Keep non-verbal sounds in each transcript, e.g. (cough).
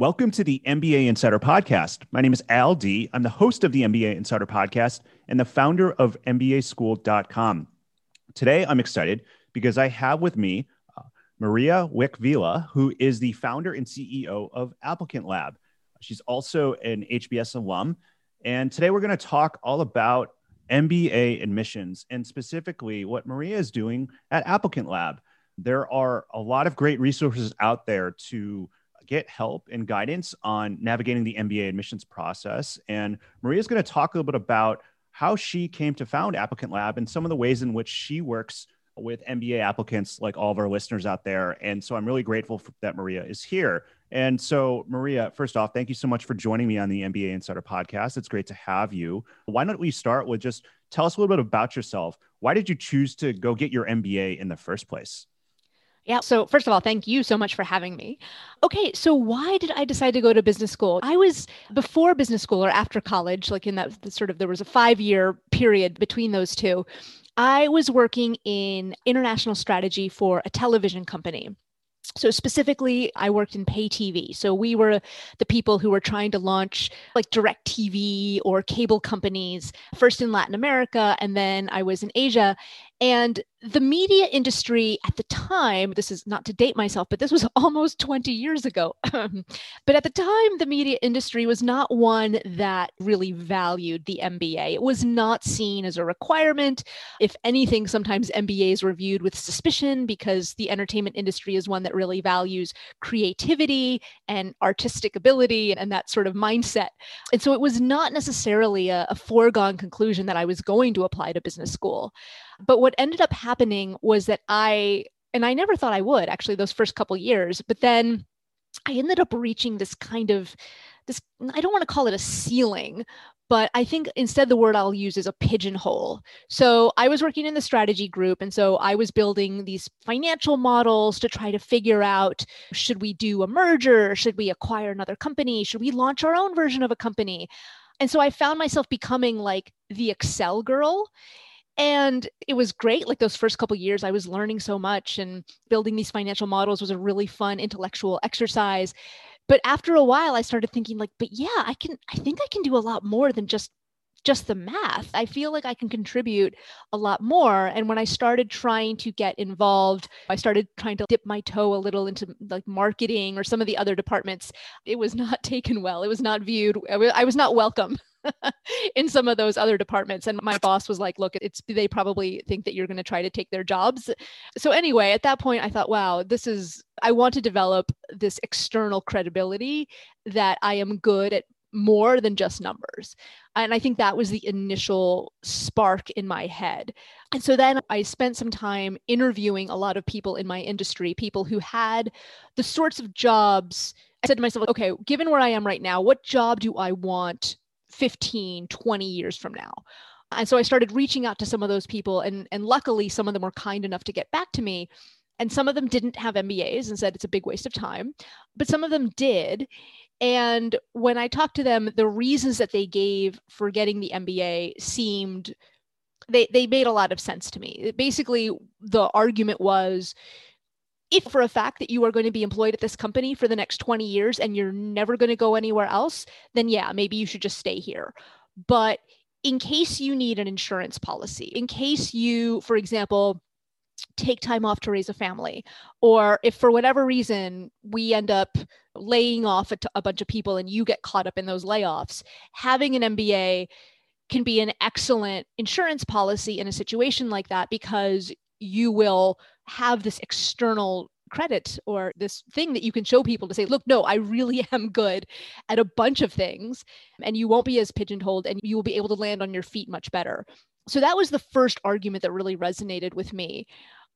Welcome to the MBA Insider Podcast. My name is Al Dea. I'm the host of the MBA Insider Podcast and the founder of MBAschool.com. Today, I'm excited because I have with me uh, Maria Wich-Vila, who is the founder and CEO of Applicant Lab. She's also an HBS alum. And today, we're going to talk all about MBA admissions and specifically what Maria is doing at Applicant Lab. There are a lot of great resources out there to get help and guidance on navigating the MBA admissions process. And Maria is going to talk a little bit about how she came to found Applicant Lab and some of the ways in which she works with MBA applicants, like all of our listeners out there. And so I'm really grateful that Maria is here. And so, Maria, first off, thank you so much for joining me on the MBA Insider podcast. It's great to have you. Why don't we start with just tell us a little bit about yourself? Why did you choose to go get your MBA in the first place? Yeah. So, first of all, thank you so much for having me. Okay. So, why did I decide to go to business school? I was before business school or after college, like in that sort of, there was a five year period between those two. I was working in international strategy for a television company. So specifically, I worked in pay TV. So we were the people who were trying to launch like direct TV or cable companies, first in Latin America, and then I was in Asia. And the media industry at the time, this is not to date myself, but this was (laughs) almost 20 years ago. (laughs) but at the time, the media industry was not one that really valued the MBA. It was not seen as a requirement. If anything, sometimes MBAs were viewed with suspicion because the entertainment industry is one that really values creativity and artistic ability and, that sort of mindset. And so it was not necessarily a, a foregone conclusion that I was going to apply to business school. But what ended up happening was that I, and I never thought I would actually those first couple years, but then I ended up reaching this kind of this I don't want to call it a ceiling, but I think instead the word I'll use is a pigeonhole. So I was working in the strategy group and so I was building these financial models to try to figure out should we do a merger, should we acquire another company, should we launch our own version of a company? And so I found myself becoming like the Excel girl and it was great like those first couple years i was learning so much and building these financial models was a really fun intellectual exercise. But after a while i started thinking like but yeah i can i think i can do a lot more than just just the math. I feel like i can contribute a lot more. And when i started trying to get involved i started trying to dip my toe a little into like marketing or some of the other departments it was not (laughs) taken well. It was not viewed i was not welcome (laughs) in some of those other departments and my boss was like look it's they probably think that you're going to try to take their jobs so anyway at that point i thought wow this is i want to develop this external credibility that i am good at more than just numbers. And I think that was the initial spark in my head. And so then I spent some time interviewing a lot of people in my industry, people who had the sorts of jobs. I said to myself, okay, given where I am right now, what job do I want 15, 20 years from now. And so I started reaching out to some of those people, and, and luckily, some of them were kind enough to get back to me. And some of them didn't have MBAs and said it's a big waste of time, but some of them did. And when I talked to them, the reasons that they gave for getting the MBA seemed they they made a lot of sense to me. Basically, the argument was if for a fact that you are going to be employed at this company for the next 20 years and you're never going to go anywhere else, then yeah, maybe you should just stay here. But in case you need an insurance policy, in case you, for example, take time off to raise a family, or if for whatever reason we end up laying off a, t- a bunch of people and you get caught up in those layoffs, having an MBA can be an excellent insurance policy in a situation like that because you will have this external credit or this thing that you can show people to say, look, no, I really (laughs) am good at a bunch of things. And you won't be as pigeonholed and you will be able to land on your feet much better. So that was the first argument that really resonated with me.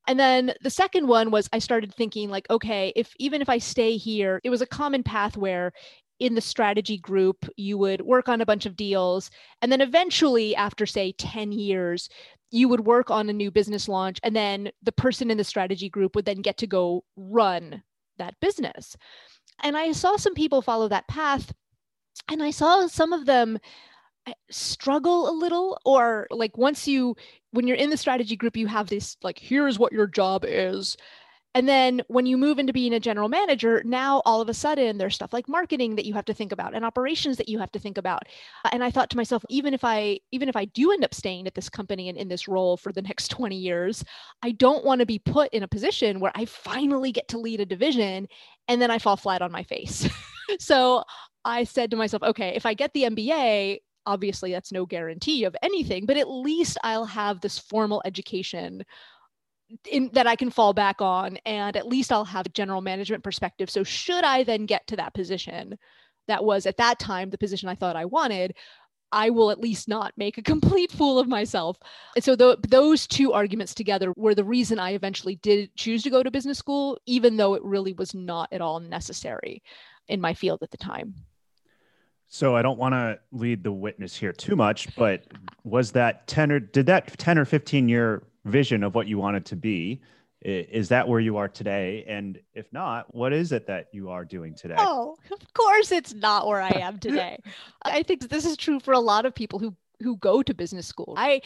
And then the second one was I started thinking like, okay, if even if I stay here, it was a common path where in the strategy group, you would work on a bunch of deals. And then eventually, after say 10 years, you would work on a new business launch. And then the person in the strategy group would then get to go run that business. And I saw some people follow that path. And I saw some of them eh, struggle a little or like once you when you're in the strategy group you have this like here's what your job is and then when you move into being a general manager, now all of a sudden there's stuff like marketing that you have to think about and operations that you have to think about. Uh, and I thought to myself, even if I even if I do end up staying at this company and in this role for the next (laughs) 20 years, I don't want to be put in a position where I finally get to lead a division and then I fall flat on my face. (laughs) so I said to myself, okay, if I get the MBA, obviously that's no guarantee of anything, but at least I'll have this formal education in, that I can fall back on, and at least I'll have a general management perspective. So, should I then get to that position that was at that time the position I thought I wanted, I will at least not make a complete (laughs) fool of myself. And so, the, those two arguments together were the reason I eventually did choose to go to business school, even though it really was not at all necessary in my field at the time. So I don't want to lead the witness here too much, but was that 10 or did that 10 or 15 year vision of what you want it to be. Is that where you are today? And if not what is it that you are doing today? Oh of course it's not where i am today. (laughs) I think this is true for a lot of people who who go to business school. I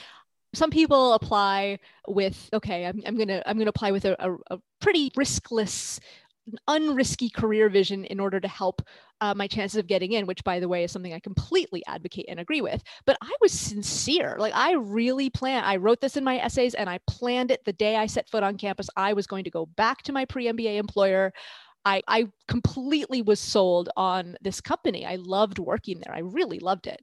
some people apply with okay i'm, I'm gonna i'm gonna apply with a, a, a pretty riskless unrisky career vision in order to help uh, my chances of getting in, which, by the way, is something I completely advocate and agree with. But I was sincere. Like, I really planned, I wrote this in my essays and I planned it the day I set foot on campus. I was going to go back to my pre MBA employer. I, I completely was sold on this company. I loved working there. I really loved it.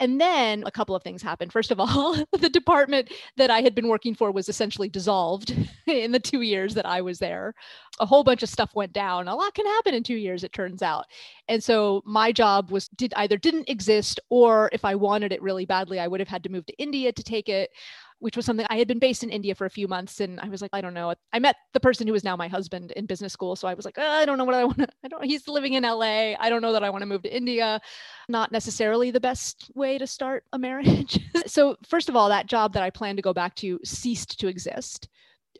And then a couple of things happened. First of all, (laughs) the department that I had been working for was essentially dissolved (laughs) in the two years that I was there. A whole bunch of stuff went down. A lot can happen in two years, it turns out. And so my job was did either didn't exist or if I wanted it really badly, I would have had to move to India to take it which was something I had been based in India for a few months. And I was like, I don't know. I met the person who is now my husband in business school. So I was like, oh, I don't know what I want to, I don't, he's living in LA. I don't know that I want to move to India. Not necessarily the best way to start a marriage. (laughs) so, first of all, that job that I planned to go back to ceased to exist.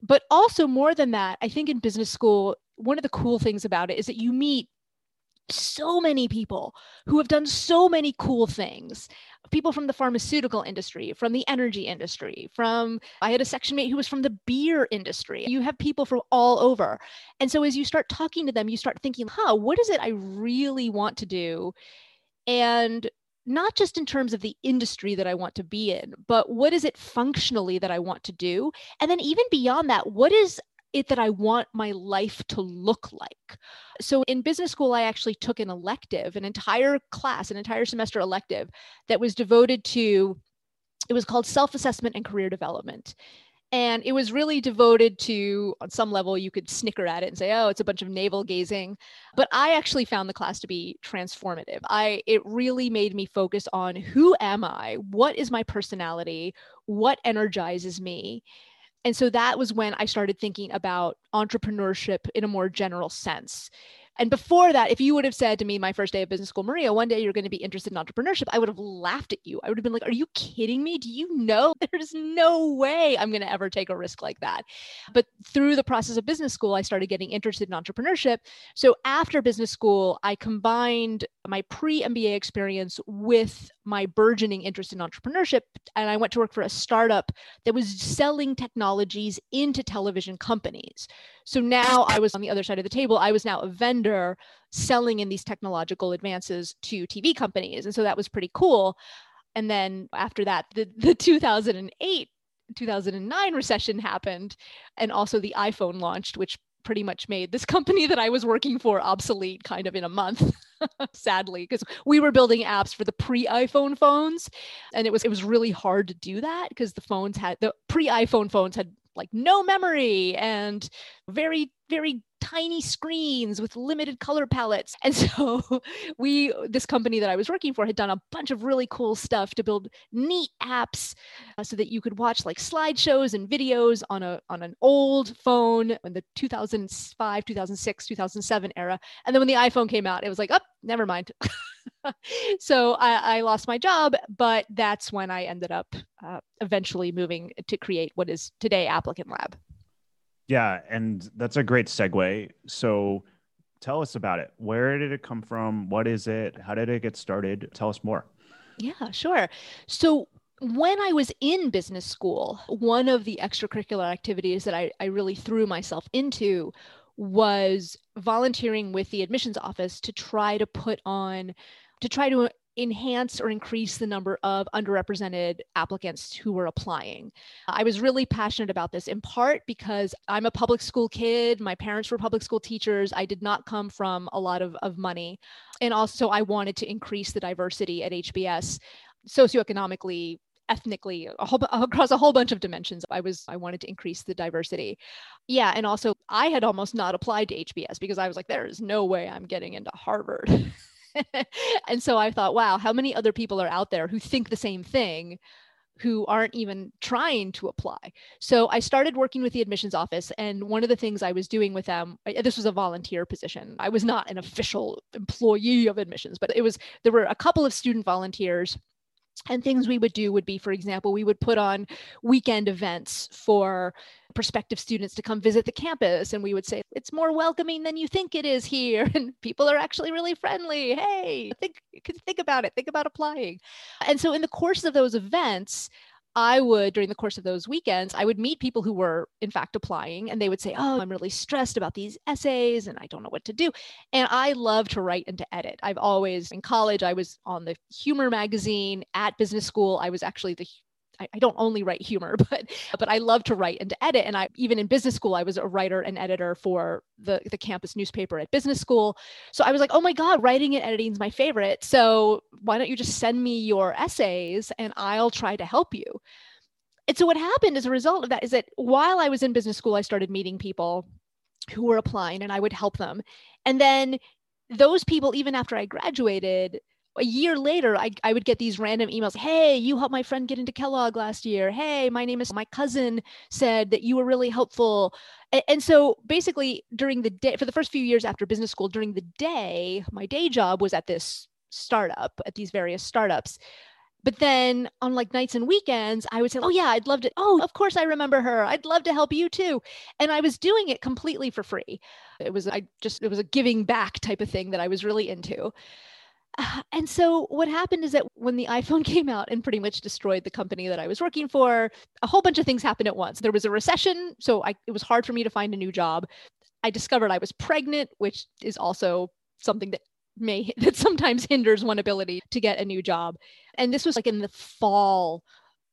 But also, more than that, I think in business school, one of the cool things about it is that you meet so many people who have done so many cool things. People from the pharmaceutical industry from the energy industry from i had a section mate who was from the beer industry. You have people from all over. And so as you start talking to them you start thinking huh what is it i really want to do? And not just in terms of the industry that I want to be in, but what is it functionally that I want to do? And then, even beyond that, what is it that I want my life to look like. So in business school, I actually took an elective, an entire class, an entire semester elective that was devoted to, it was called self assessment and career development. And it was really devoted to, on some level, you could snicker at it and say, oh, it's a bunch of navel gazing. But I actually found the class to be transformative. I it really made me focus on who am I? What is my personality? What energizes me? And so that was when I started thinking about entrepreneurship in a more general sense. And before that, if you would have said to me my first day of business school, Maria, one day you're going to be interested in entrepreneurship, I would have laughed at you. I would have been like, Are you kidding me? Do you know (laughs) there's no way I'm going to ever take a risk like that? But through the process of business school, I started getting interested in entrepreneurship. So after business school, I combined my pre MBA experience with my burgeoning interest in entrepreneurship. And I went to work for a startup that was selling technologies into television companies. So now I was on the other side of the table. I was now a vendor selling in these technological advances to TV companies. And so that was pretty cool. And then after that, the, the 2008 2009 recession happened and also the iphone launched which pretty much made this (laughs) company that i was working for obsolete kind of in a month (laughs) sadly because we were building apps for the pre-iphone phones and it was it was really hard to do that because the phones had the pre-iphone phones had like no memory and very very tiny screens with limited color palettes. And so (laughs) we, this company that I was working for, had done a bunch of really cool stuff to build neat apps uh, so that you could watch like slideshows and videos on a on an old phone in the 2005, 2006, 2007 era. And then when the iPhone came out, it was like, oh, never mind. (laughs) so I, I, lost my job, but that's when I ended up uh, eventually moving to create what is today Applicant Lab. Yeah, and that's a great segue. So tell us about it. Where did it come from? What is it? How did it get started? Tell us more. Yeah, sure. So when I was in business school, one of the extracurricular activities that I, I really threw myself into was volunteering with the admissions office to try to put on to try to enhance or increase the number of underrepresented applicants who were applying. I was really passionate about this in part because I'm a public school kid. My parents were public school teachers. I did not come from a lot of, of money. And also, I wanted to increase the diversity at HBS socioeconomically ethnically a whole, (laughs) across a whole bunch of dimensions i was i wanted to increase the diversity yeah and also i had almost not applied to hbs because i was like there is no way i'm getting into harvard (laughs) (laughs) and so I thought, wow, how many other people are out there who think the same thing? who aren't even trying to apply. So I started working with the admissions office. And one of the things I was doing with them, this was a volunteer position. I was not an official employee of admissions, but it was, there were a couple of student volunteers and things we would do would be for example we would put on weekend events for prospective students to come visit the campus and we would say it's more welcoming than you think it is here. (laughs) And people are actually really friendly. Hey think think about it. Think about applying. And so in the course of those events I would, during the course of those weekends, I would meet people who were, in fact, applying, and they would say, Oh, I'm really stressed about these essays and I don't know what to do. And I love to write and to edit. I've always, in college, I was on the humor magazine at business school. I was actually the I, don't only write humor, (laughs) but but I love to write and to edit. And I even in business school, I was a writer and editor for the the campus newspaper at business school. So I was like, oh my god, writing and editing is my favorite. So why don't you just send me your essays and I'll try to help you. And so what happened as a result of that is that while I was in business school, I started meeting people who were applying and I would help them. And then those people, even after I graduated, a year later, I, I would get these random emails. Hey, you helped my friend get into Kellogg last year. Hey, my name is my cousin said that you were really helpful. And, and so basically, during the day, for the first few years after business school, during the day, my day job was at this startup, at these various startups. But then on like nights and weekends, I would say, Oh, yeah, I'd love to. Oh, of course, I remember her. I'd love to help you too. And I was doing it completely for free. It was, I just, it was a giving back type of thing that I was really into. And so what happened is that when the iPhone (laughs) came out and pretty much destroyed the company that I was working for, a whole bunch of things happened at once. There was a recession, so I, it was hard for me to find a new job. I discovered I was pregnant, which is also something that may (laughs) that sometimes hinders one ability to get a new job. And this was like in the fall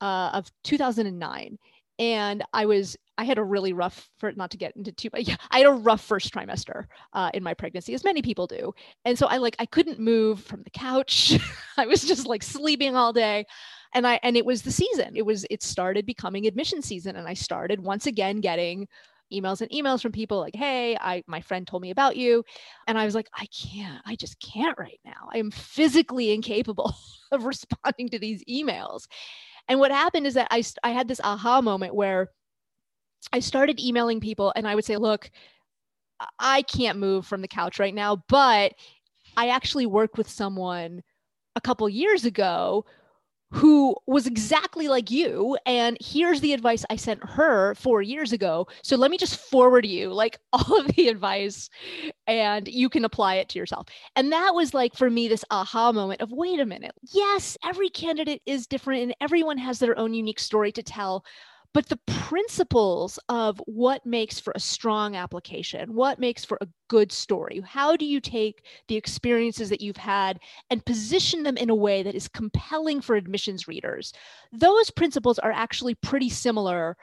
uh, of 2009 and I was I had a really rough for not to get into too but yeah I had a rough first trimester uh, in my pregnancy as many people do. And so I like I couldn't move from the couch. (laughs) I was just like sleeping all day. And I and it was the season. It was it started becoming admission season and I started once again getting emails and emails from people like hey i my friend told me about you. And i was like i can't i just can't right now. I am physically incapable (laughs) of responding to these emails and what happened is that I, I had this aha moment where I started emailing people and I would say, look, I can't move from the couch right now, but I actually worked with someone a couple years ago who was exactly like you and here's the advice i sent her 4 years ago. So let me just forward you like (laughs) all of the advice and you can apply it to yourself. And that was like for me this aha moment of wait a minute. Yes every candidate is different and everyone has their own unique story to tell but the principles of what makes for a strong application, what makes for a good story, how do you take the experiences that you've had and position them in a way that is compelling for admissions readers? Those principles are actually pretty similar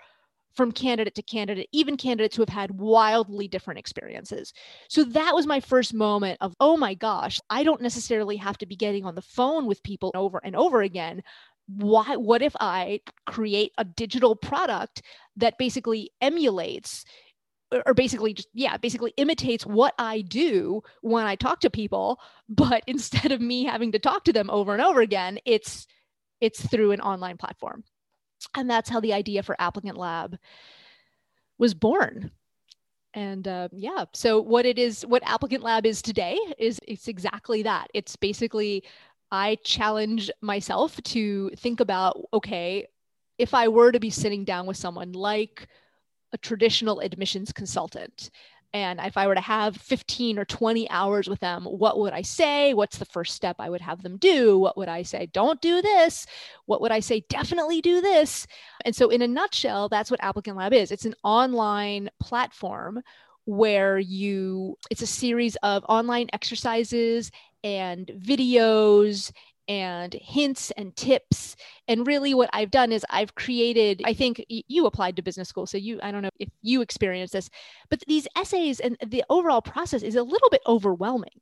from candidate to candidate, even candidates who have had wildly different experiences. So that was my first moment of, oh my gosh, I don't necessarily have to be getting on the phone with people over and over again why what if i create a digital product that basically emulates or basically just yeah basically imitates what i do when i talk to people but (laughs) instead of me having to talk to them over and over again it's it's through an online platform. And that's how the idea for applicant lab was born. And uh, yeah so what it is what applicant lab is today is it's exactly that. It's basically i challenge myself to think about okay if i were to be sitting down with someone like a traditional admissions consultant and if I were to have 15 or 20 hours with them, what would I say? What's the first step I would have them do? What would I say? Don't do this. What would I say? Definitely do this. And so, in a nutshell, that's what Applicant Lab is it's an online platform where you, it's a series of online exercises and videos and hints and tips. And really, what I've done is I've created, I think you applied to business school. So you, I don't know if you experienced this, but these essays and the overall process is a little bit overwhelming.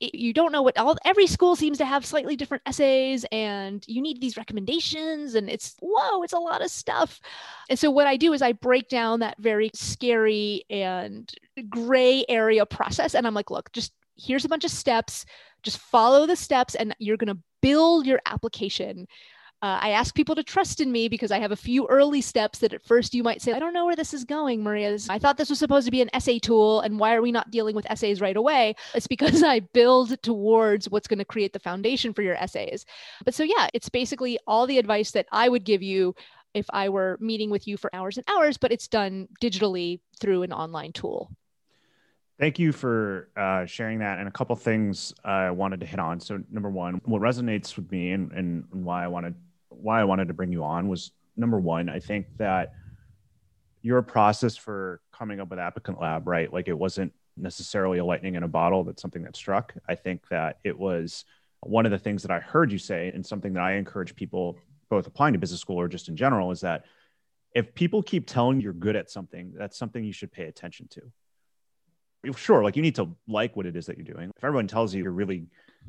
You don't know what all every school seems to have slightly different essays, and you need these recommendations, and it's whoa, it's a lot of stuff. And so, what I do is I break down that very scary and gray area process, and I'm like, look, just here's a bunch of steps just follow the steps and you're going to build your application. Uh, I ask people to trust in me because I have a few early steps that at first you might say, I don't know where this is going, Maria. I thought this was supposed to be an essay tool. And why are we not dealing with essays right away? It's because (laughs) I build towards what's going to create the foundation for your essays. But so, yeah, it's basically all the advice that I would give you if I were meeting with you for hours and hours, but it's done digitally through an online tool. Thank you for uh, sharing that. And a couple things I wanted to hit on. So, number one, what resonates with me and, and why I wanted why I wanted to bring you on was number one. I think that your process for coming up with Applicant Lab, right? Like it wasn't necessarily a lightning in a bottle. That's something that struck. I think that it was one of the things that I heard you say, and something that I encourage people both applying to business school or just in general, is that if people keep telling you you're good at something, that's something you should pay attention to sure like you need to like what it is that you're doing. If everyone tells you you're really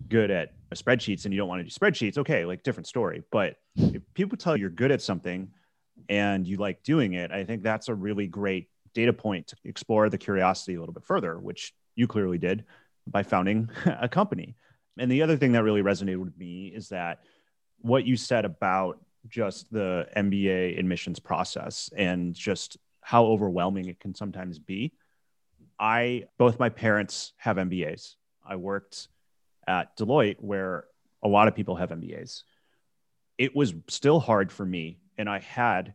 good at spreadsheets and you don't want to do spreadsheets okay like different story. But if people tell you you're good at something and you like doing it i think that's a really great data point to explore the curiosity a little bit further which you clearly did by founding (laughs) a company. And the other thing that really resonated with me is that what you said about just the mba admissions process and just how overwhelming it can sometimes be I both my parents have MBAs. I worked at Deloitte where a lot of people have MBAs. It was still hard for me and I had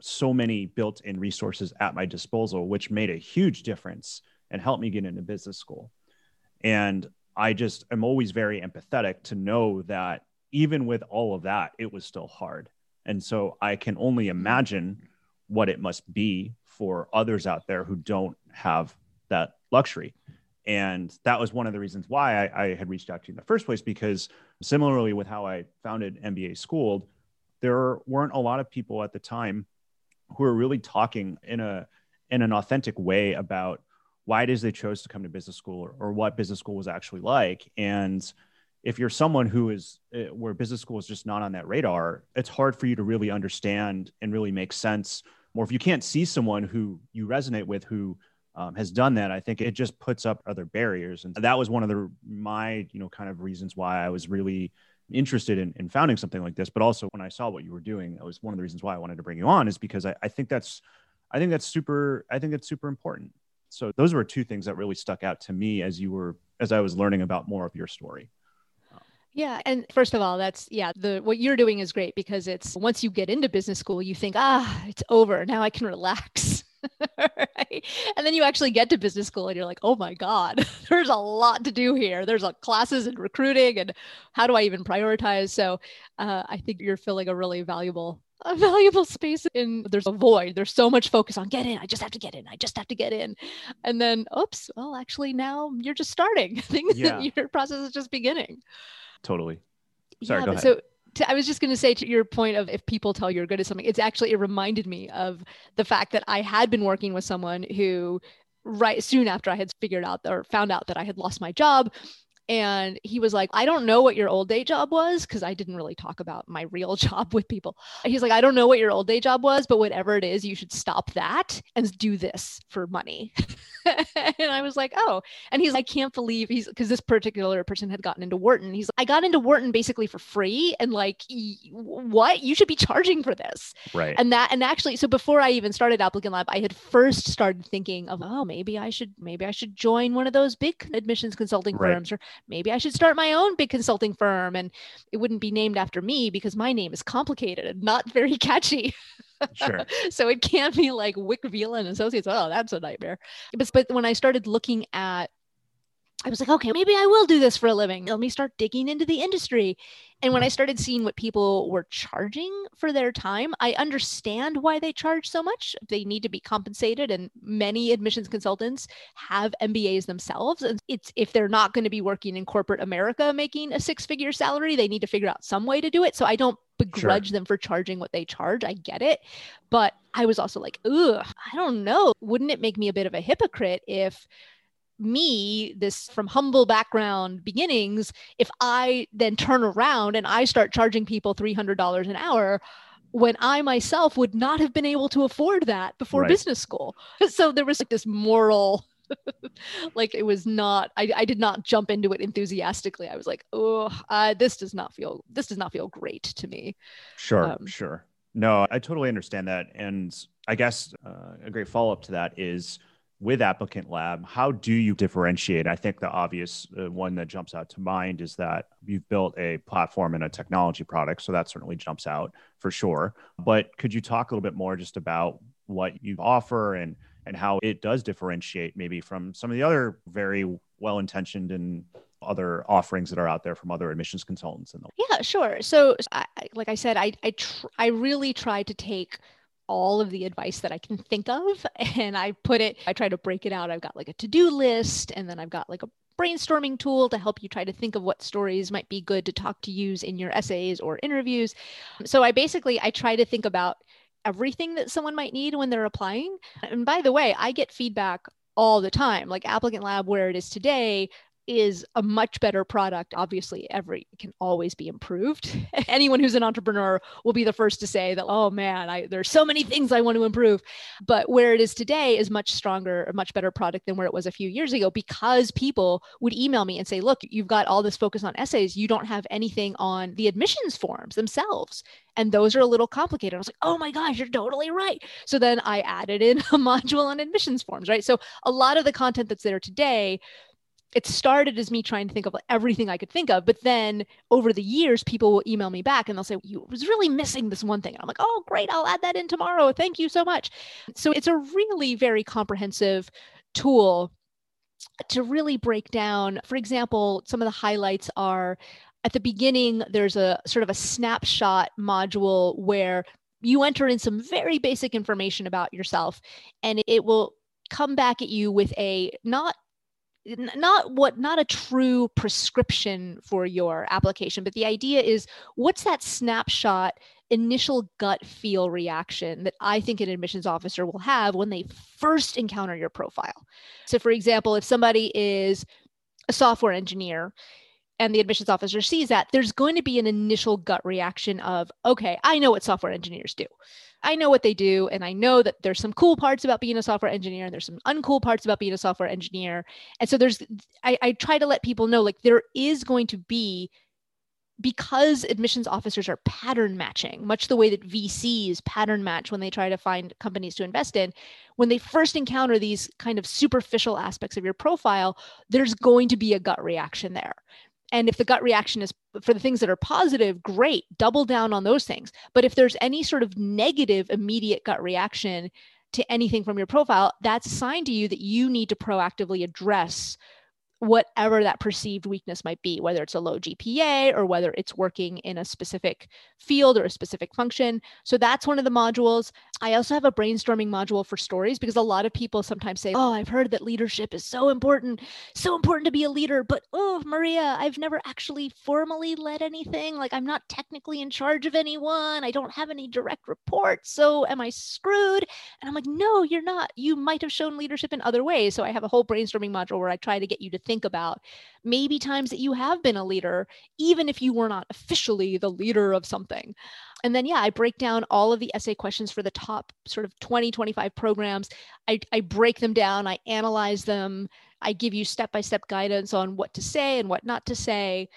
so many built-in resources at my disposal which made a huge difference and helped me get into business school. And I just am always very empathetic to know that even with all of that it was still hard. And so I can only imagine what it must be for others out there who don't have that luxury. And that was one of the reasons why I, I, had reached out to you in the first place, because similarly with how I founded MBA Schooled, there weren't a lot of people at the time who were really talking in a in an authentic way about why it is they chose to come to business school or, or what business school was actually like. And if you're someone who is eh, where business school is just not on that radar, it's hard for you to really understand and really make sense. Or if you can't see someone who you resonate with who um, has done that, I think it just puts up other barriers. And that was one of the my you know kind of reasons why I was really interested in, in founding something like this. But also when I saw what you were doing, that was one of the reasons why I wanted to bring you on is because I, I think that's I think that's super I think that's super important. So those were two things that really stuck out to me as you were as I was learning about more of your story. Yeah, and first of all, that's yeah, the what you're doing is great because it's once you get into business school, you think, "Ah, it's over. Now I can relax." (laughs) right? And then you actually get to business school and you're like, oh my God, (laughs) there's a lot to do here. There's a classes and recruiting and how do I even prioritize? So uh, I think you're filling a really valuable (laughs) a valuable space in there's a void there's so much focus on get in i just have to get in i just have to get in and then oops well actually now you're just starting things yeah. your process is just beginning totally sorry yeah, go ahead so to, I was just going to say to your point of if people tell you're good at something, it's actually, it reminded me of the fact that I had been working with someone who, right soon after I had figured out or found out that I had lost my job, and he was like, I don't know what your old day job was because I didn't really talk about my real (laughs) job with people. He's like, I don't know what your old day job was, but whatever it is, you should stop that and do this for money. (laughs) and I was like, oh. And he's like, I can't believe he's because this particular person had gotten into Wharton. He's like, I got into Wharton basically for free. And like, what? You should be charging for this. Right. And that, and actually, so before I even started Applicant Lab, I had first started thinking of, oh, maybe I should, maybe I should join one of those big admissions consulting right. firms or maybe I should start my own big consulting firm and it wouldn't be named after me because my name is complicated and not very (laughs) catchy. Sure. (laughs) so it can't be like Wich Vila and Associates. Oh, that's a nightmare. But, but when I started looking at I was like, okay, maybe I will do this for a living. Let me start digging into the industry. And when I started seeing what people were charging for their time, I understand why they charge so much. They need to be compensated, and many admissions consultants have MBAs themselves. And it's if they're not going to be working in corporate America making a six-figure salary, they need to figure out some way to do it. So I don't begrudge sure. them for charging what they charge. I get it. But I was also like, ugh, I don't know. Wouldn't it make me a bit of a hypocrite if me, this from humble background beginnings, if I then turn around and I start charging people $300 an hour, when I myself would not have been able to afford that before right. business school. (laughs) So there was like this moral, (laughs) like it was not, I, I did not jump into it enthusiastically. I was like, oh, uh, this does not feel, this does not feel great to me. Sure, um, sure. No, I totally understand that. And I guess uh, a great follow up to that is, with Applicant Lab, how do you differentiate? I think the obvious uh, one that jumps out to mind is that you've built a platform and a technology product. So that certainly jumps out for sure. But could you talk a little bit more just about what you offer and and how it does differentiate maybe from some of the other very well intentioned and other offerings that are out there from other admissions consultants in the yeah sure so I, like i said i I, tr- I really try to take all of the advice that I can think of. (laughs) And I put it, I try to break it out. I've got like a to do list, and then I've got like a brainstorming tool to help you try to think of what stories might be good to talk to use in your essays or interviews. So I basically I try to think about everything that someone might need when they're applying. And by the way, I get feedback all the time. Like Applicant Lab, where it is today, is a much better product. Obviously, every can always be improved. (laughs) Anyone who's an entrepreneur will be the first to say that, oh man, I, there's so many things I want to improve. But where it is today is much stronger, a much better product than where it was a few years ago because people would email me and say, look, you've got all this focus on essays. You don't have anything on the admissions forms themselves. And those are a little complicated. I was like, oh my gosh, you're totally right. So then I added in (laughs) a module on admissions forms, right? So a lot of the content that's there today it started as me trying to think of everything I could think of. But then over the years, people will email me back and they'll say, You was really missing this one thing. And I'm like, Oh, great. I'll add that in tomorrow. Thank you so much. So it's a really very comprehensive tool to really break down. For example, some of the highlights are at the beginning, there's a sort of a snapshot module where you enter in some very basic information about yourself and it will come back at you with a not not what not a true prescription for your application but the idea is what's that snapshot initial gut feel reaction that i think an admissions officer will have when they first encounter your profile? So for example if somebody is a software engineer and the admissions officer sees that there's going to be an initial gut reaction of okay i know what software engineers do I know what they do, and I know that there's some cool parts about being a software engineer, and there's some uncool parts about being a software engineer. And so there's, I, I try to let people know like there is going to be because admissions officers are pattern matching, much the way that VCs pattern match when they try to find companies to invest in, when they first encounter these kind of superficial aspects of your profile, there's going to be a gut reaction there. And if the gut reaction is for the things that are positive, great, double down on those things. But if there's any sort of negative immediate gut reaction to anything from your profile, that's a sign to you that you need to proactively address whatever that perceived weakness might be, whether it's a low GPA or whether it's working in a specific field or a specific function. So that's one of the modules. I also have a brainstorming module for stories because a lot of people sometimes say, Oh, I've heard that leadership is so important, so important to be a leader. But oh, Maria, I've never actually formally led anything. Like I'm not technically in charge of anyone. I don't have any direct reports. So am I screwed? And I'm like, No, you're not. You might have shown leadership in other ways. So I have a whole brainstorming module where I try to get you to think think about maybe times that you have been a leader, even if you were not officially the leader of something. And then, yeah, I break down all of the essay questions for the top sort of 20, 25 programs. I, I break them down, I analyze them, I give you step by step guidance on what to say and what not to say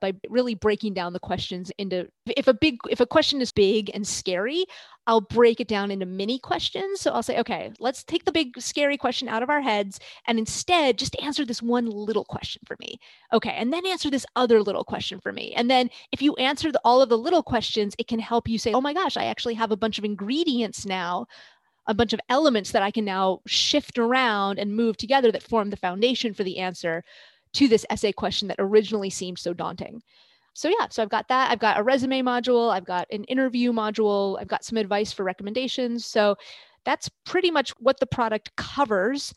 by really breaking down the questions into if a big if a question is big and scary i'll break it down into mini questions. So i'll say okay let's take the big scary question out of our heads and instead just answer this one little question for me. Okay and then answer this other little question for me. And then if you answer the, all of the little questions it can help you say oh my gosh i actually have a bunch of ingredients now a bunch of elements that I can now shift around and move together that form the foundation for the answer to this essay question that originally seemed so daunting. So, yeah, so I've got that. I've got a resume module, I've got an interview module, I've got some advice for recommendations. So, that's pretty much what the product covers.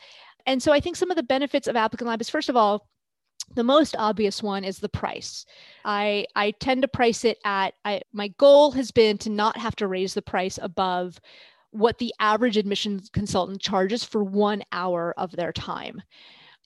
And so, I think some of the benefits of Applicant Lab is first of all, the most obvious one is the price. I I tend to price it at I, my goal has been to not have to raise the price above what the average admissions consultant charges for 1 hour of their time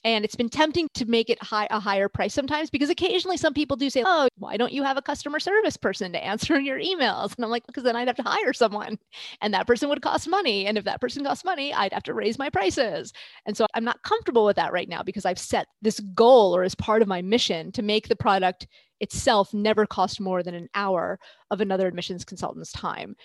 and it's been tempting to make it high a higher price sometimes because occasionally some people do say oh why don't you have a customer service person to answer (laughs) your emails? And i'm like because then i'd have to hire someone. And that person would cost money and if that person costs money i'd have to raise my prices. And so i'm not comfortable with that right now because i've set this goal or as part of my mission to make the product itself never cost more than an hour of another admissions consultant's time.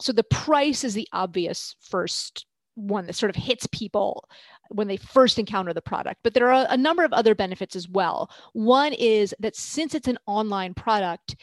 So the price is the obvious first one that sort of hits people when they first encounter the product. But there are a number of other benefits as well. One is that since it's an online product,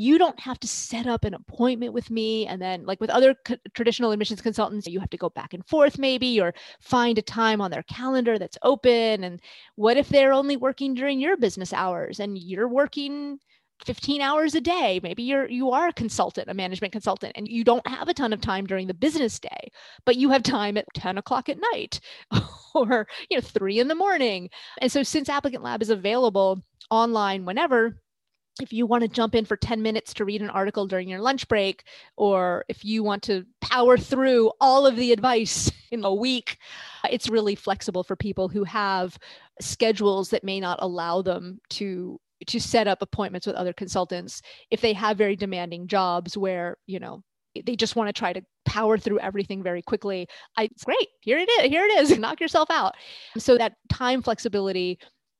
you don't have to set up an appointment with me and then like with other co- traditional admissions consultants you have to go back and forth maybe or find a time on their calendar that's open and what if they're only working during your business hours and you're working 15 hours a day. Maybe you're you are a consultant a management consultant and you don't have a ton of time during the business day but you have time at 10 o'clock at night (laughs) or you know 3 in the morning. And so since applicant lab is available online whenever if you want to jump in for 10 minutes to read an article during your lunch break, or if you want to power through all of the advice (laughs) in a week, it's really flexible for people who have schedules that may not allow them to to set up appointments with other consultants if they have very demanding jobs where you know they just want to try to power through everything very quickly. I, it's great here it is here it is (laughs) knock yourself out. So that time flexibility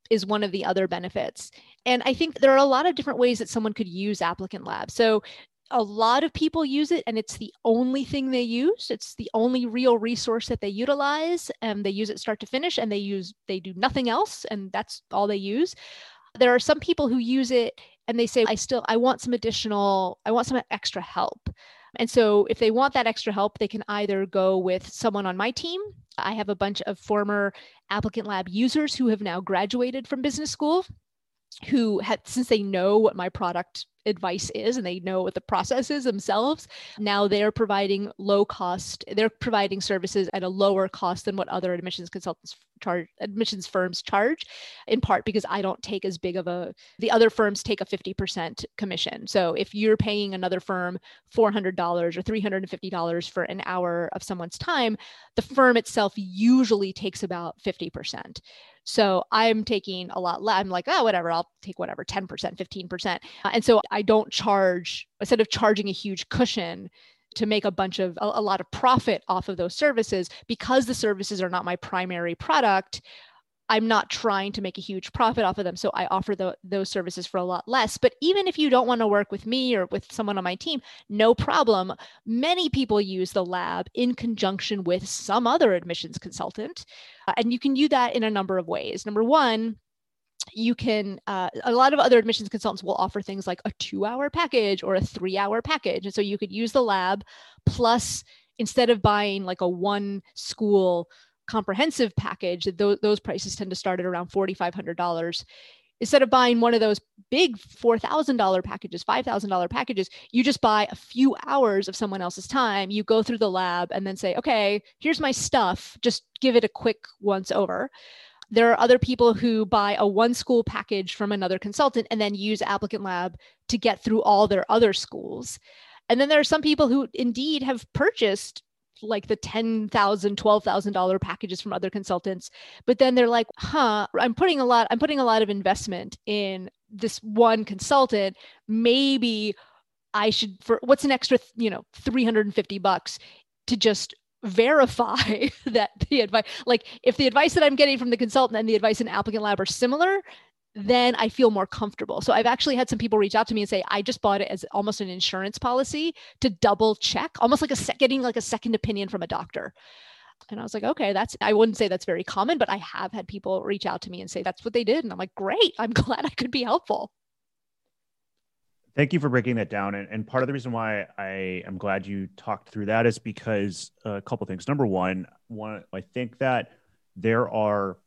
is one of the other benefits. And i think there are a lot of different ways that someone could use applicant lab so a lot of people use it and it's the only thing they use. It's the only real resource that they utilize and they use it start to finish and they use they do nothing else and that's all they use there are some people who use it and they say i still i want some additional i want some extra help. And so if they want that extra help they can either go with someone on my team. I have a bunch of former applicant lab users who have now graduated from business school who had since they know what my product advice is and they know what the process is themselves now they're providing low cost they're providing services at a lower cost than what other admissions consultants charge admissions firms charge in part because i don't take as big of a the other firms take a 50% commission so if you're paying another firm $400 or $350 for an hour of someone's time the firm itself usually takes about 50% so I'm taking a lot less. I'm like, oh, whatever, I'll take whatever, 10%, 15%. Uh, and so I don't charge, instead of charging a huge cushion, to make a bunch of a, a, lot of profit off of those services because the services are not my primary product I'm not trying to make a huge profit off of them. So I offer the, those services for a lot less. But even if you don't want to work with me or with someone on my team, no problem. Many people use the lab in conjunction with some other admissions consultant. Uh, and you can do that in a number of ways. Number one, you can uh, a lot of other admissions consultants will offer things like a two hour package or a three hour package and so you could use the lab plus instead of buying like a one school comprehensive package, those, those prices tend to start at around $4,500. Instead of buying one of those big $4,000 packages, $5,000 packages, you just buy a few hours of someone else's time. You go through the lab and then say, okay, here's my stuff. Just give it a quick once over. There are other people who buy a one school package from another consultant and then use Applicant Lab to get through all their other schools. And then there are some people who indeed have purchased like the $10,000, $12,000 packages from other consultants. But then they're like, huh, I'm putting a lot, I'm putting a lot of investment in this one consultant. Maybe I should, for what's an extra, you know, 350 bucks to just verify (laughs) that the advice, like if the advice that I'm getting from the consultant and the advice in applicant lab are similar, then I feel more comfortable. So I've actually had some people reach out to me and say, I just bought it as almost an insurance policy to double check, almost like a sec- getting like a second opinion from a doctor. And I was like, okay, that's, I wouldn't say that's very common, but I have had people reach out to me and say that's what they did. And I'm like, great, I'm (laughs) glad I could be helpful. Thank you for breaking that down. And, and part of the reason why I am glad you talked through that is because uh, a couple things. Number one, one, I think that there are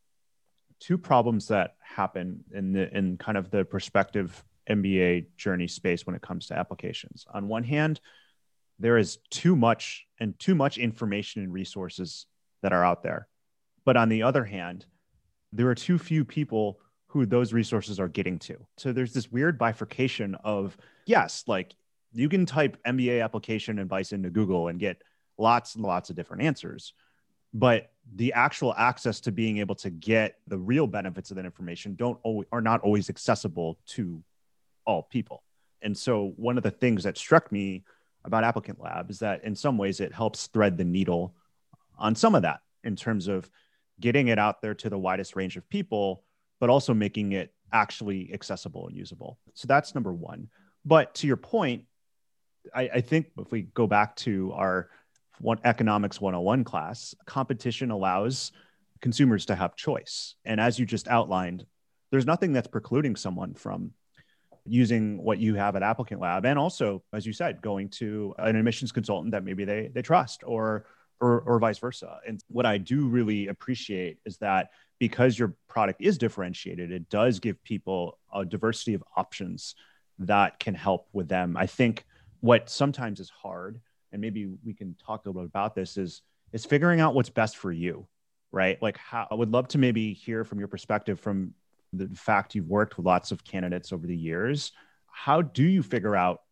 two problems that happen in the in kind of the prospective MBA journey space when it comes to applications. On one hand, there is too much and too much information and resources that are out there. But on the other hand, there are too few people who those resources are getting to. So there's this weird bifurcation of yes, like you can type MBA application advice into Google and get lots and lots of different answers but the actual access to being able to get the real benefits of that information don't always, are not always accessible to all people and so one of the things that struck me about applicant lab is that in some ways it helps thread the needle on some of that in terms of getting it out there to the widest range of people but also making it actually accessible and usable. So that's number one. But to your point I, I think if we go back to our one economics 101 class, competition allows consumers to have choice. And as you just outlined, there's nothing that's precluding someone from using what you have at applicant lab and also as you said going to an admissions consultant that maybe they they trust or or, or vice versa. And what i do really appreciate is that because your product is differentiated it does give people a diversity of options that can help with them. I think what sometimes is hard and maybe we can talk a little bit about this is is figuring out what's best for you right? Like how i would love to maybe hear from your perspective from the fact you've worked with lots of candidates over the years. How do you figure out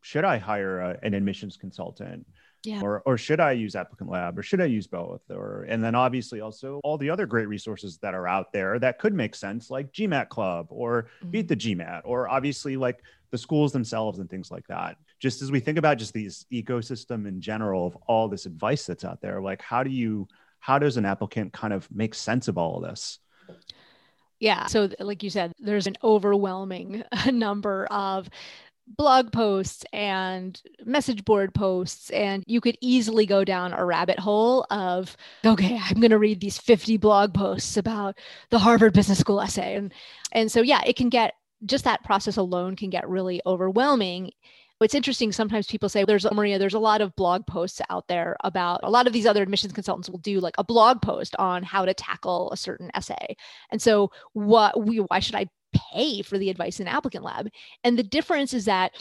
should i hire a, an admissions consultant yeah. or or should i use applicant lab or should i use both or and then obviously also all the other great resources that are out there that could make sense like gmat club or mm-hmm. beat the gmat or obviously like the schools themselves and things like that just as we think about just these ecosystem in general of all this advice that's out there like how do you how does an applicant kind of make sense of all of this yeah so like you said there's an overwhelming (laughs) number of blog posts and message board posts and you could easily go down a rabbit hole of okay i'm going to read these 50 blog posts about the harvard business school essay. And and so yeah it can get just that process alone can get really overwhelming. It's interesting sometimes people say there's maria there's a lot of blog posts out there about a lot of these other admissions consultants will do like a blog post on how to tackle a certain essay. And so what we why should i pay for the advice in applicant lab and the difference is that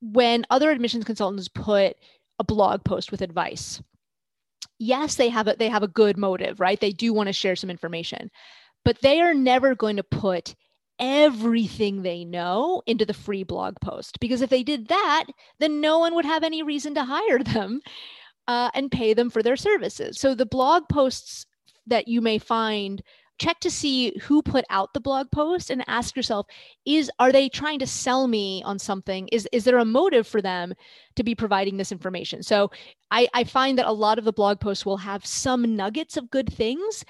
when other admissions consultants put a blog post with advice yes they have a they have a good motive right they do want to share some information but they are never going to put everything they know into the free blog post. Because if they did that, then no one would have any reason to hire them uh, and pay them for their services. So the blog posts that you may find check to see who put out the blog post and ask yourself is are they trying to sell me on something is is there a motive for them to be providing this information so i i find that a lot of the blog posts will have some nuggets of good things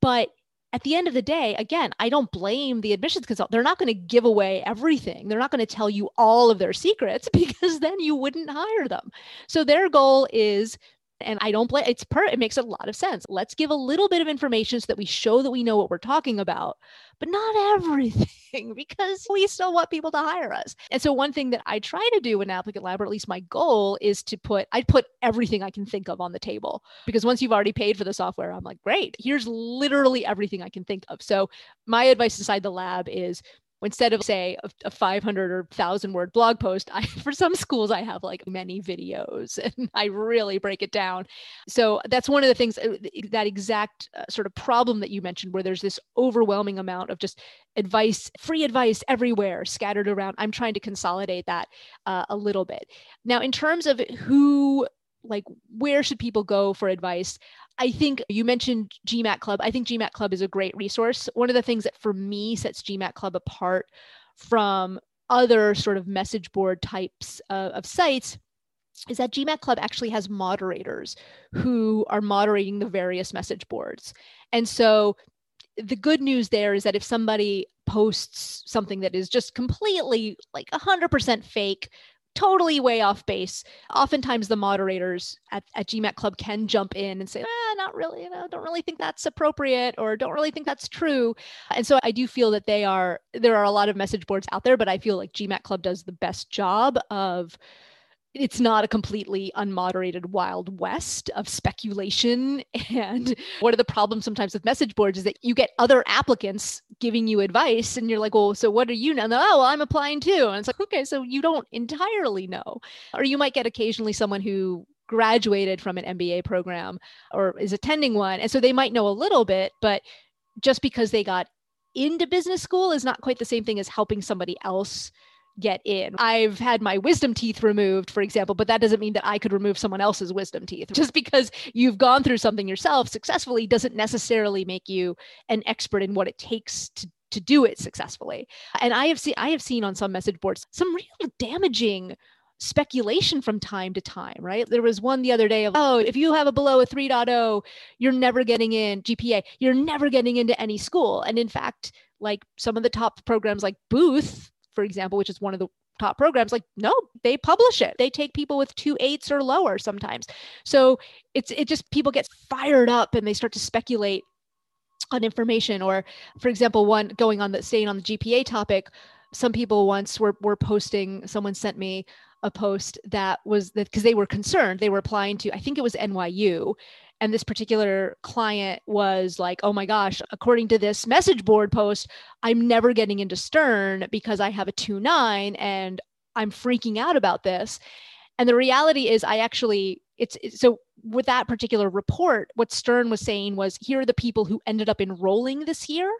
but at the end of the day, again, I don't blame the admissions consultant. They're not going to give away everything. They're not going to tell you all of their secrets (laughs) because then you wouldn't hire them. So their goal is and I don't blame it's per it makes a lot of sense. Let's give a little bit of information so that we show that we know what we're talking about, but not everything (laughs) because we still want people to hire us. And so one thing that I try to do in applicant lab, or at least my goal is to put I put everything I can think of on the table. Because once you've already paid for the software, I'm like, great, here's literally everything I can think of. So my advice inside the lab is instead of say a, a 500 or 1000 word blog post i (laughs) for some schools i have like many videos (laughs) and i really break it down. So that's one of the things uh, that exact uh, sort of problem that you mentioned where there's this overwhelming amount of just advice free advice everywhere scattered around. I'm trying to consolidate that uh, a little bit. Now in terms of who like where should people go for advice I think you mentioned GMAT Club. I think GMAT Club is a great resource. One of the things that for me sets GMAT Club apart from other sort of message board types of, of sites is that GMAT Club actually has moderators who are moderating the various message boards. And so the good news there is that if somebody posts something that is just completely like 100% fake, totally way off base. Oftentimes, the moderators at, at GMAT Club can jump in and say, ah, not really, you know, don't really think that's appropriate or don't really think that's true. And so I do feel that they are, there are a lot of message boards out there, but I feel like GMAT Club does the best job of it's not a completely unmoderated wild west of speculation. (laughs) And one of the problems sometimes with message boards is that you get other applicants giving you advice and you're like well so what are you now oh well i'm applying too. And it's like okay so you don't entirely know. Or you might get occasionally someone who graduated from an mba program or is attending one and so they might know a little bit but just because they got into business school is not quite the same thing as helping somebody else get in. I've had my wisdom teeth removed, for example, but that doesn't mean that I could remove someone else's wisdom teeth. Just because you've gone through something yourself successfully doesn't necessarily make you an expert in what it takes to to do it successfully. And I have seen I have seen on some message boards some real damaging speculation from time to time, right? There was one the other day of, oh, if you have a below a 3.0, you're never getting in GPA, you're never getting into any school. And in fact, like some of the top programs like Booth for example, which is one of the top programs like no they publish it. They take people with two eights or lower sometimes. So it's it just people get fired up and they start to speculate on information. Or for example one going on the staying on the gpa topic some people once were, were posting someone sent me a post that was that because they were concerned. They were applying to i think it was nyu and this particular client was like, oh my gosh, according to this message board post, I'm never getting into Stern because I have a 2 9 and I'm freaking out about this. And the reality is, I actually, it's, it's so with that particular report, what Stern was saying was here are the people who ended up enrolling this year.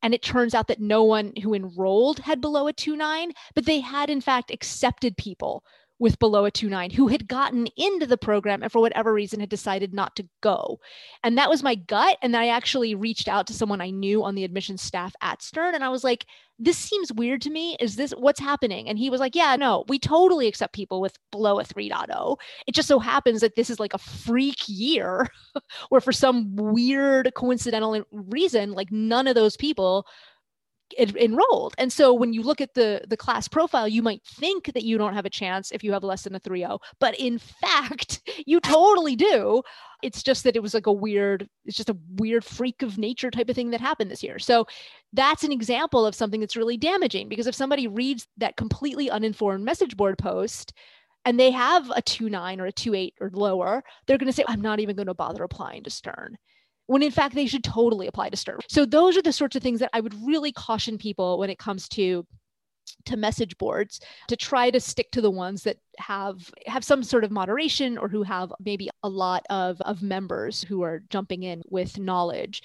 And it turns out that no one who enrolled had below a 2 9, but they had in fact accepted people with below a 2.9 who had gotten into the program and for whatever reason had decided not to go. And that was my gut. And I actually reached out to someone I knew on the admissions staff at Stern and I was like, this seems weird to me. Is this what's happening? And he was like, yeah, no, we totally accept people with below a 3.0. It just so happens that this is like a freak year (laughs) where for some weird coincidental reason, like none of those people enrolled. And so when you look at the the class profile, you might think that you don't have a chance if you have less than a 3.0, but in fact, (laughs) you totally do. It's just that it was like a weird, it's just a weird freak of nature type of thing that happened this year. So that's an example of something that's really damaging because if somebody reads that completely uninformed message board post, and they have a 2.9 or a 2.8 or lower, they're going to say, I'm not even going to bother applying to Stern when in fact they should totally apply to Stern. So those are the sorts of things that I would really caution people when it comes to to message boards to try to stick to the ones that have have some sort of moderation or who have maybe a lot of of members who are jumping in with knowledge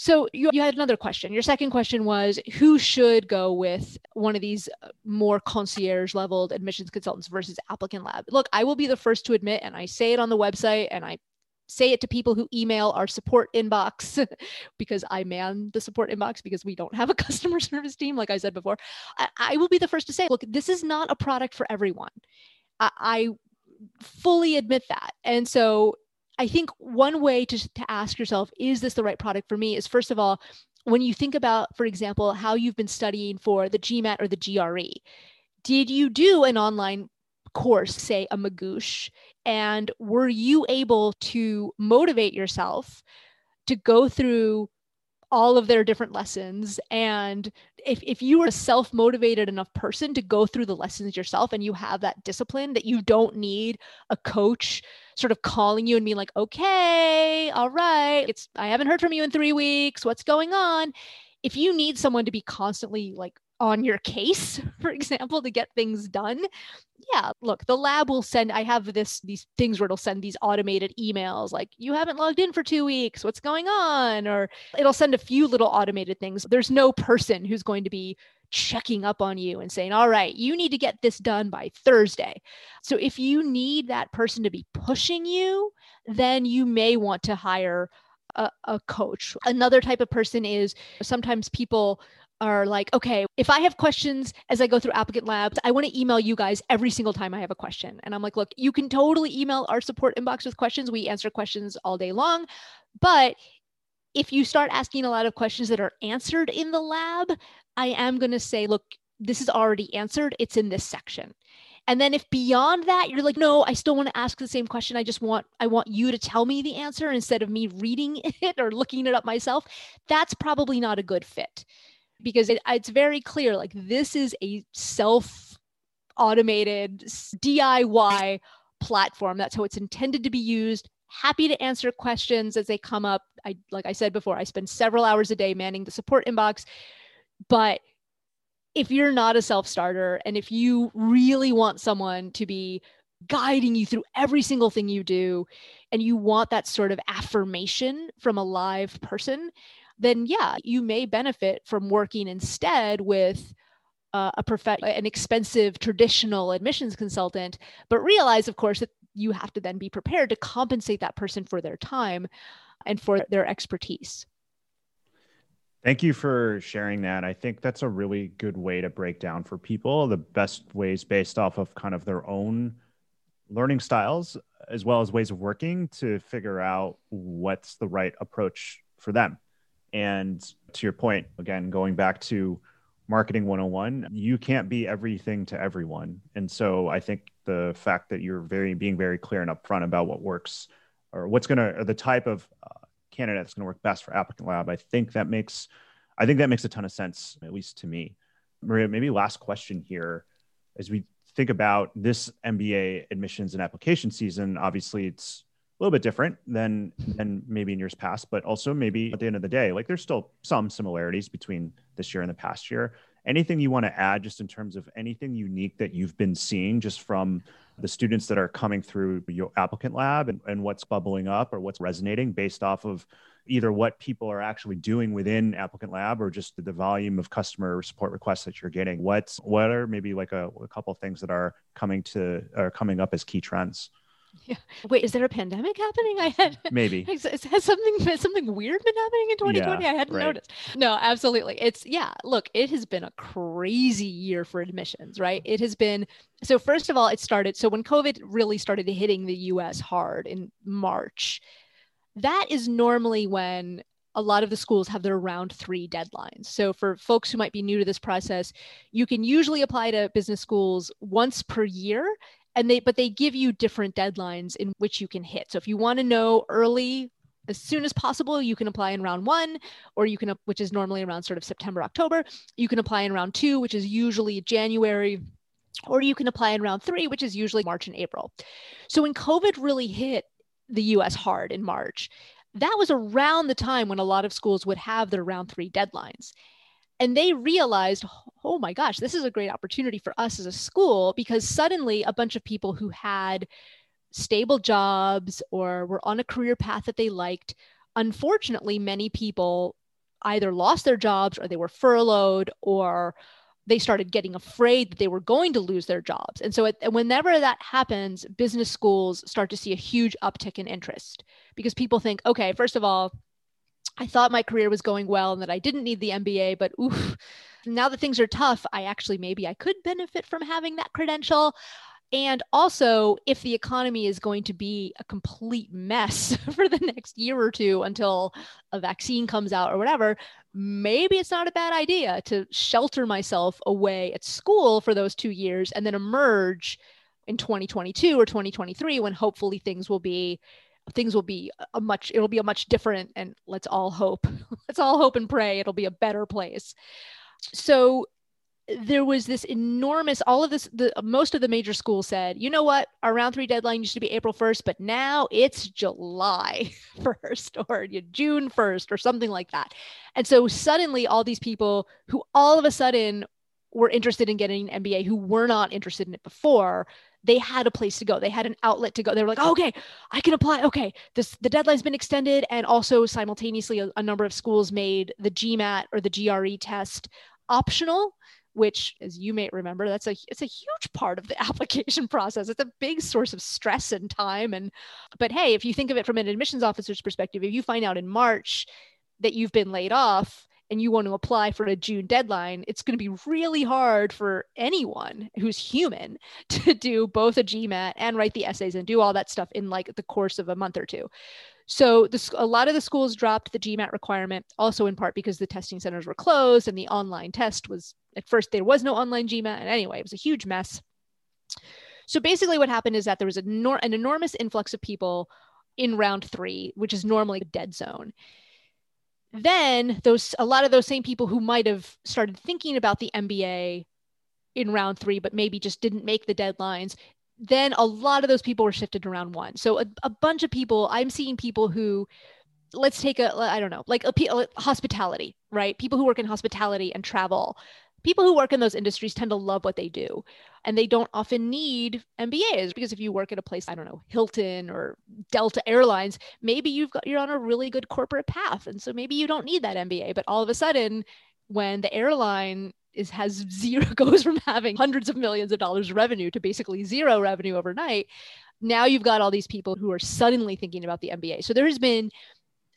so you, you had another question. Your second question was who should go with one of these uh, more concierge leveled admissions consultants versus applicant lab? Look, I will be the first to admit, and I say it on the website and I say it to people who email our support inbox (laughs) because I man the support inbox because we don't have a (laughs) customer service team, like I said before. I, I will be the first to say, look, this is not a product for everyone. I, I fully admit that. And so I think one way to, to ask yourself, is this the right product for me? Is first of all, when you think about, for example, how you've been studying for the GMAT or the GRE, did you do an online course, say a Magoosh, and were you able to motivate yourself to go through all of their different lessons? And if, if you are a self-motivated enough person to go through the lessons yourself and you have that discipline that you don't need a coach sort of calling you and being like okay all right it's i haven't heard from you in three weeks what's going on? If you need someone to be constantly like on your case, (laughs) for example, to get things done. Yeah, look, the lab will send I have this these things where it'll send these automated emails like you haven't logged in for 2 weeks, what's going on? Or it'll send a few little automated things. There's no person who's going to be checking up on you and saying, all right, you need to get this done by Thursday. So if you need that person to be pushing you, then you may want to hire a, a coach. Another type of person is sometimes people are like, okay, if I have questions as I go through applicant labs, I want to email you guys every single time I have a question. And I'm like, look, you can totally email our support inbox with questions. We answer questions all day long. But if you start asking a lot of questions that are answered in the lab, I am going to say, look, this is already answered. It's in this section. And then if beyond that you're like, no, I still want to ask the same question. I just want I want you to tell me the answer instead of me reading (laughs) it or looking it up myself. That's probably not a good fit because it, it's very clear like this is a self automated DIY platform. That's how it's intended to be used. Happy to answer questions as they come up. I like I said before, I spend several hours a day manning the support inbox, but if you're not a self starter and if you really want someone to be guiding you through every single thing you do and you want that sort of affirmation from a live person then yeah you may benefit from working instead with uh, a prof- an expensive traditional admissions consultant but realize of course that you have to then be prepared to compensate that person for their time and for their expertise Thank you for sharing that. I think that's a really good way to break down for people the best ways based off of kind of their own learning styles as well as ways of working to figure out what's the right approach for them. And to your point, again, going back to marketing 101, you can't be everything to everyone. And so I think the fact that you're very being very clear and upfront about what works or what's going to, the type of uh, candidate that's going to work best for applicant lab i think that makes i think that makes a ton of sense at least to me maria maybe last question here as we think about this mba admissions and application season obviously it's little bit different than than maybe in years past but also maybe at the end of the day like there's still some similarities between this year and the past year. Anything you want to add just in terms of anything unique that you've been seeing just from the students that are coming through your applicant lab and, and what's bubbling up or what's resonating based off of either what people are actually doing within applicant lab or just the, volume of customer support requests that you're getting? What's what are maybe like a, a couple of things that are coming to are coming up as key trends yeah. Wait, is there a pandemic happening? I had (laughs) maybe has something something weird been happening in 2020? Yeah, I hadn't right. noticed. No, absolutely. It's yeah. Look, it has been a crazy year for admissions, right? It has been so. First of all, it started so when COVID really started hitting the U.S. hard in March. That is normally when a lot of the schools have their round three deadlines. So, for folks who might be new to this process, you can usually apply to business schools once per year and they but they give you different deadlines in which you can hit. So if you want to know early as soon as possible you can apply in round one or you can which is normally around sort of september october. You can apply in round two which is usually january or you can apply in round three which is usually march and april. So when covid really hit the us hard in march that was around the time when a lot of schools would have their round three deadlines and they realized oh my gosh this is a great opportunity for us as a school because suddenly a bunch of people who had stable jobs or were on a career path that they liked unfortunately many people either lost their jobs or they were furloughed or they started getting afraid that they were going to lose their jobs. And so, it, whenever that happens, business schools start to see a huge uptick in interest because people think, okay, first of all, I thought my career was going well and that I didn't need the MBA, but oof, now that things are tough, I actually maybe I could benefit from having that credential. And also, if the economy is going to be a complete mess (laughs) for the next year or two until a vaccine comes out or whatever, maybe it's not a bad idea to shelter myself away at school for those two years and then emerge in 2022 or 2023 when hopefully things will be things will be a much it'll be a much different and let's all hope (laughs) let's all hope and pray it'll be a better place. So there was this enormous all of this the most of the major schools said you know what? Our round three deadline used to be april 1st but now it's july (laughs) 1st or june 1st or something like that. And so suddenly all these people who all of a sudden were interested in getting an mba who were not interested in it before they had a place to go. They had an outlet to go. They were like, oh, okay, I can apply. Okay, this the deadline's been extended, and also simultaneously, a, a number of schools made the GMAT or the GRE test optional, which as you may remember that's a it's a huge part of the (laughs) application process it's a big source of stress and time and but hey if you think of it from an admissions officer's perspective if you find out in march that you've been laid off and you want to apply for a June deadline, it's going to be really hard for anyone who's human (laughs) to do both a GMAT and write the essays and do all that stuff in like the course of a month or two. So this, a lot of the schools dropped the GMAT requirement, also in part because the testing centers were closed and the online test was at first there was no online GMAT, and anyway, it was a huge mess. So basically, what happened is that there was nor- an enormous influx of people in round three, which is normally a dead zone then those a lot of those same people who might have started thinking about the MBA in round three, but maybe just didn't make the deadlines, then a lot of those people were shifted to round one. So a, a bunch of people, I'm seeing people who, let's take a, I don't know, like a, a hospitality, right? People who work in hospitality and travel people who work in those industries tend to love what they do and they don't often need MBAs because if you work at a place I don't know Hilton or Delta Airlines maybe you've got you're on a really good corporate path and so maybe you don't need that MBA but all of a sudden when the airline is has zero (laughs) goes from having hundreds of millions of dollars of revenue to basically zero revenue overnight now you've got all these people who are suddenly thinking about the MBA so there has been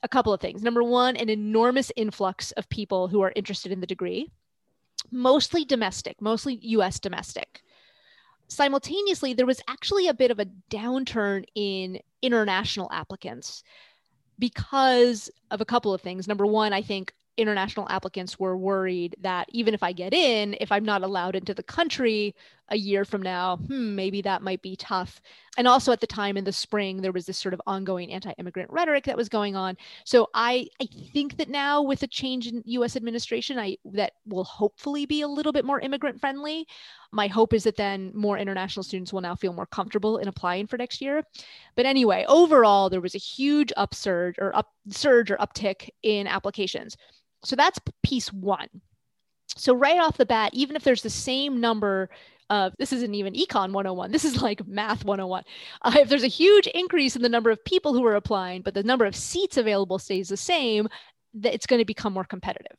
a couple of things. Number one an enormous influx of people who are interested in the degree mostly domestic, mostly US domestic. Simultaneously, there was actually a bit of a downturn in international applicants because of a couple of things. Number one, I think international applicants were worried that even if I get in, if I'm not allowed into the country a year from now, hmm, maybe that might be tough. And also at the time in the spring, there was this sort of ongoing anti-immigrant rhetoric that was going on. So I I think that now with a change in U.S. administration, I that will hopefully be a little bit more immigrant friendly. My hope is that then more international students will now feel more comfortable in applying for next year. But anyway, overall, there was a huge upsurge or up surge or uptick in applications. So that's piece one. So right off the bat, even if there's the same number of this isn't even econ 101 this is like math 101 uh, if there's a huge increase in the number of people who are applying but the number of seats available stays the same that it's going to become more competitive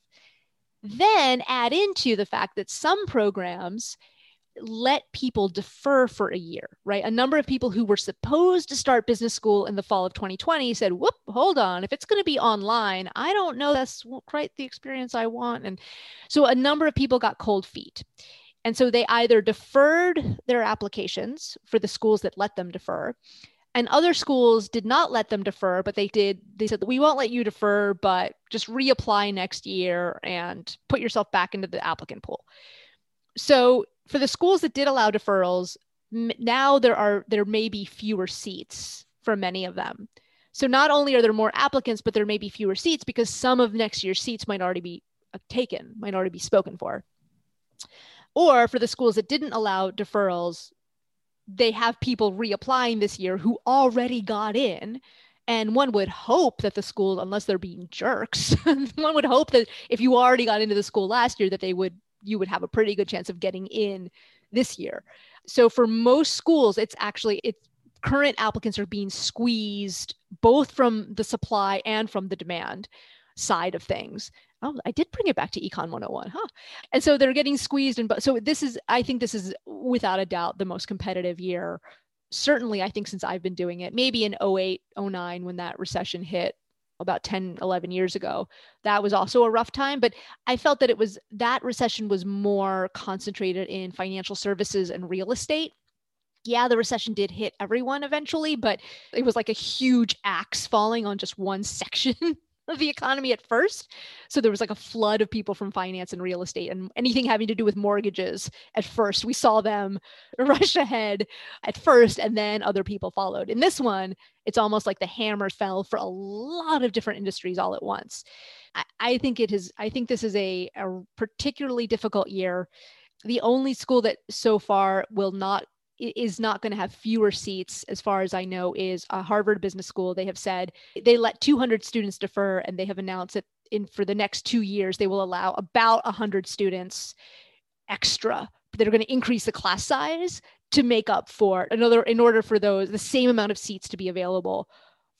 then add into the fact that some programs let people defer for a year, right? A number of people who were supposed to start business school in the fall of 2020 said, whoop, hold on. If it's going to be online, I don't know that's quite the experience I want. And so a number of people got cold feet. And so they either deferred their applications for the schools that let them defer, and other schools did not let them defer, but they did. They said, we won't let you defer, but just reapply next year and put yourself back into the applicant pool. So for the schools that did allow deferrals, now there are there may be fewer seats for many of them. So not only are there more applicants, but there may be fewer seats because some of next year's seats might already be uh, taken, might already be spoken for. Or for the schools that didn't allow deferrals, they have people reapplying this year who already got in. And one would hope that the school, unless they're being jerks, (laughs) one would hope that if you already got into the school last year, that they would you would have a pretty good chance of getting in this year. So for most schools, it's actually it's current applicants are being squeezed both from the supply and from the demand side of things. Oh, I did bring it back to Econ 101, huh? And so they're getting squeezed and so this is I think this is without a doubt the most competitive year certainly I think since I've been doing it. Maybe in 08, 09 when that recession hit, about 10 11 years ago that was also a rough time but i felt that it was that recession was more concentrated in financial services and real estate yeah the recession did hit everyone eventually but it was like a huge axe falling on just one (laughs) section the economy at first. So there was like a flood of people from finance and real estate and anything having to do with mortgages at first. We saw them (laughs) rush ahead at first and then other people followed. In this one, it's almost like the hammer fell for a lot of different industries all at once. I, I think it is, I think this is a, a particularly difficult year. The only school that so far will not is not going to have fewer seats, as far as I know, is a Harvard Business School. They have said they let 200 students defer, and they have announced that in for the next two years they will allow about 100 students extra. that are going to increase the class size to make up for another in order for those the same amount of seats to be available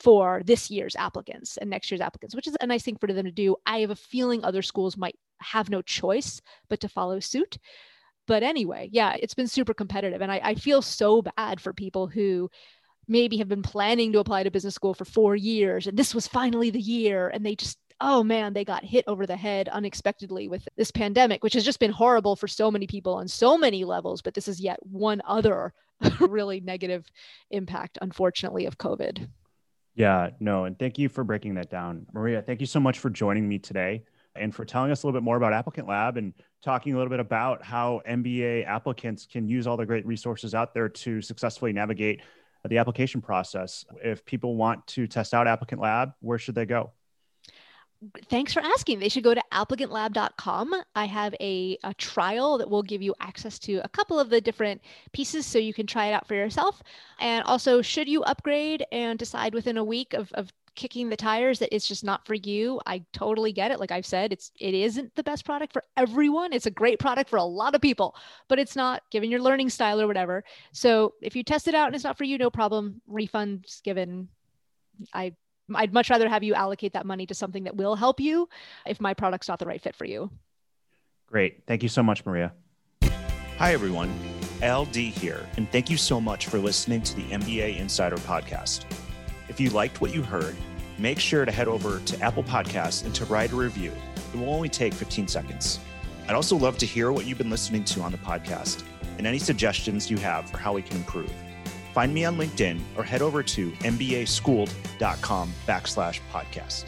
for this year's applicants and next year's applicants, which is a nice thing for them to do. I have a feeling other schools might have no choice but to follow suit. But anyway, yeah, it's been super competitive. And I, I feel so bad for people who maybe have been planning to apply to business school for four years and this was finally the year and they just oh man, they got hit over the head unexpectedly with this pandemic, which has just been horrible for so many people on so many levels. But this is yet one other (laughs) really negative impact, unfortunately, of COVID. Yeah, no, and thank you for breaking that down. Maria, thank you so much for joining me today and for telling us a little bit more about Applicant Lab and talking a little bit about how MBA applicants can use all the great resources out there to successfully navigate the application process. If people want to test out Applicant Lab, where should they go? thanks for asking. They should go to applicantlab.com. I have a, a, trial that will give you access to a couple of the different pieces so you can try it out for yourself. And also, should you upgrade and decide within a week of, of kicking the tires that it's just not for you i totally get it like i've said it's it isn't the best product for everyone it's a great product for a lot of people but it's not given your learning style or whatever so if you test it out and it's not for you no problem refunds given i I'd much rather have you allocate that money to something that will help you if my product's not the right fit for you. Great. Thank you so much, Maria. Hi, everyone. Al Dea here, and thank you so much for listening to the MBA Insider podcast. If you liked what you heard, make sure to head over to Apple Podcasts and to write a review. It will only take 15 seconds. I'd also love to hear what you've been listening to on the podcast and any suggestions you have for how we can improve. Find me on LinkedIn or head over to mbaschooled.com backslash podcast.